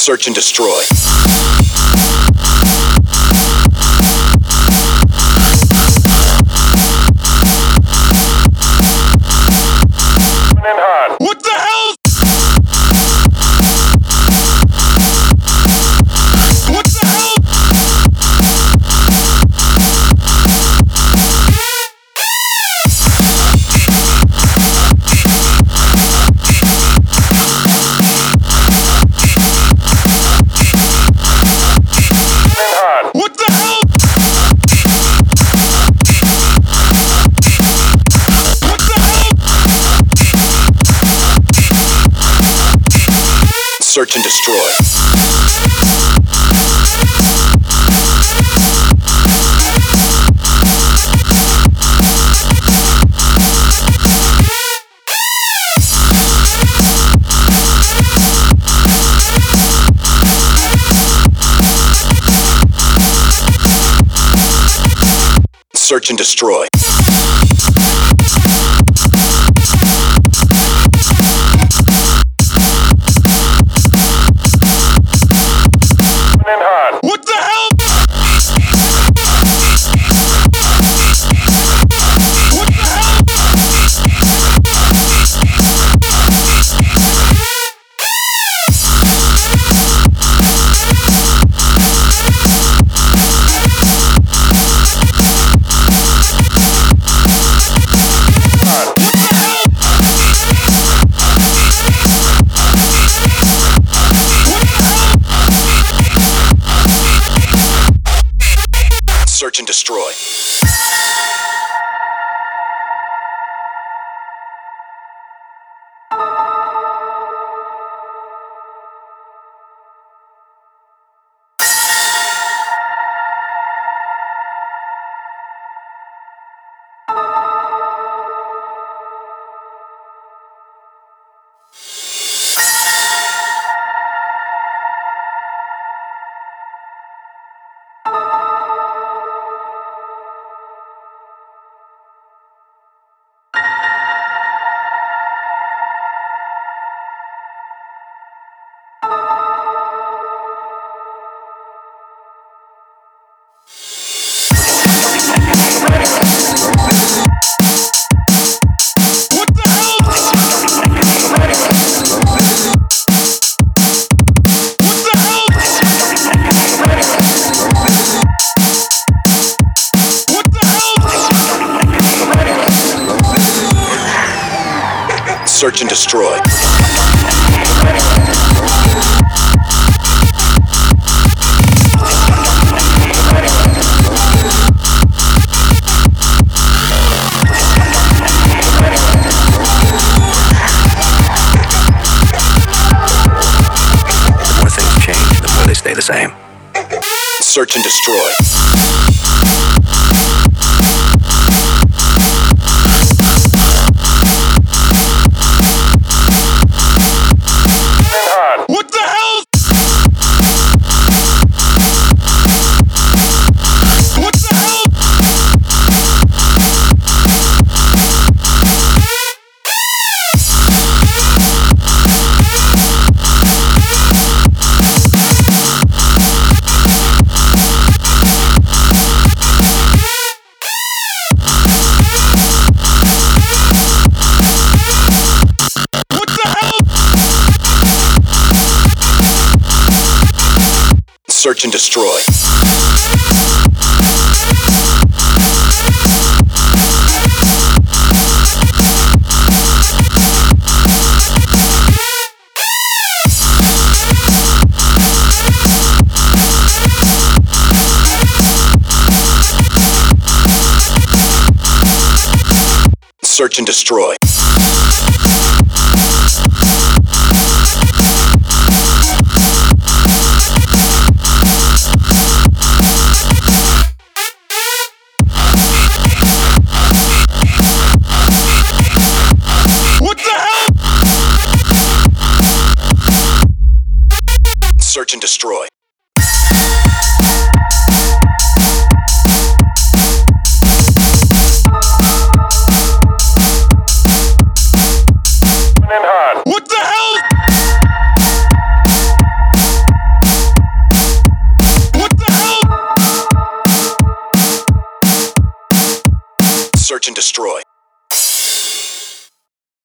Search and destroy. Search and destroy. Search and destroy. Search and destroy. Search and destroy. The more things change, the more they stay the same. Search and destroy. Search and destroy. Search and destroy. search and destroy. What the hell? What the hell? Search and destroy.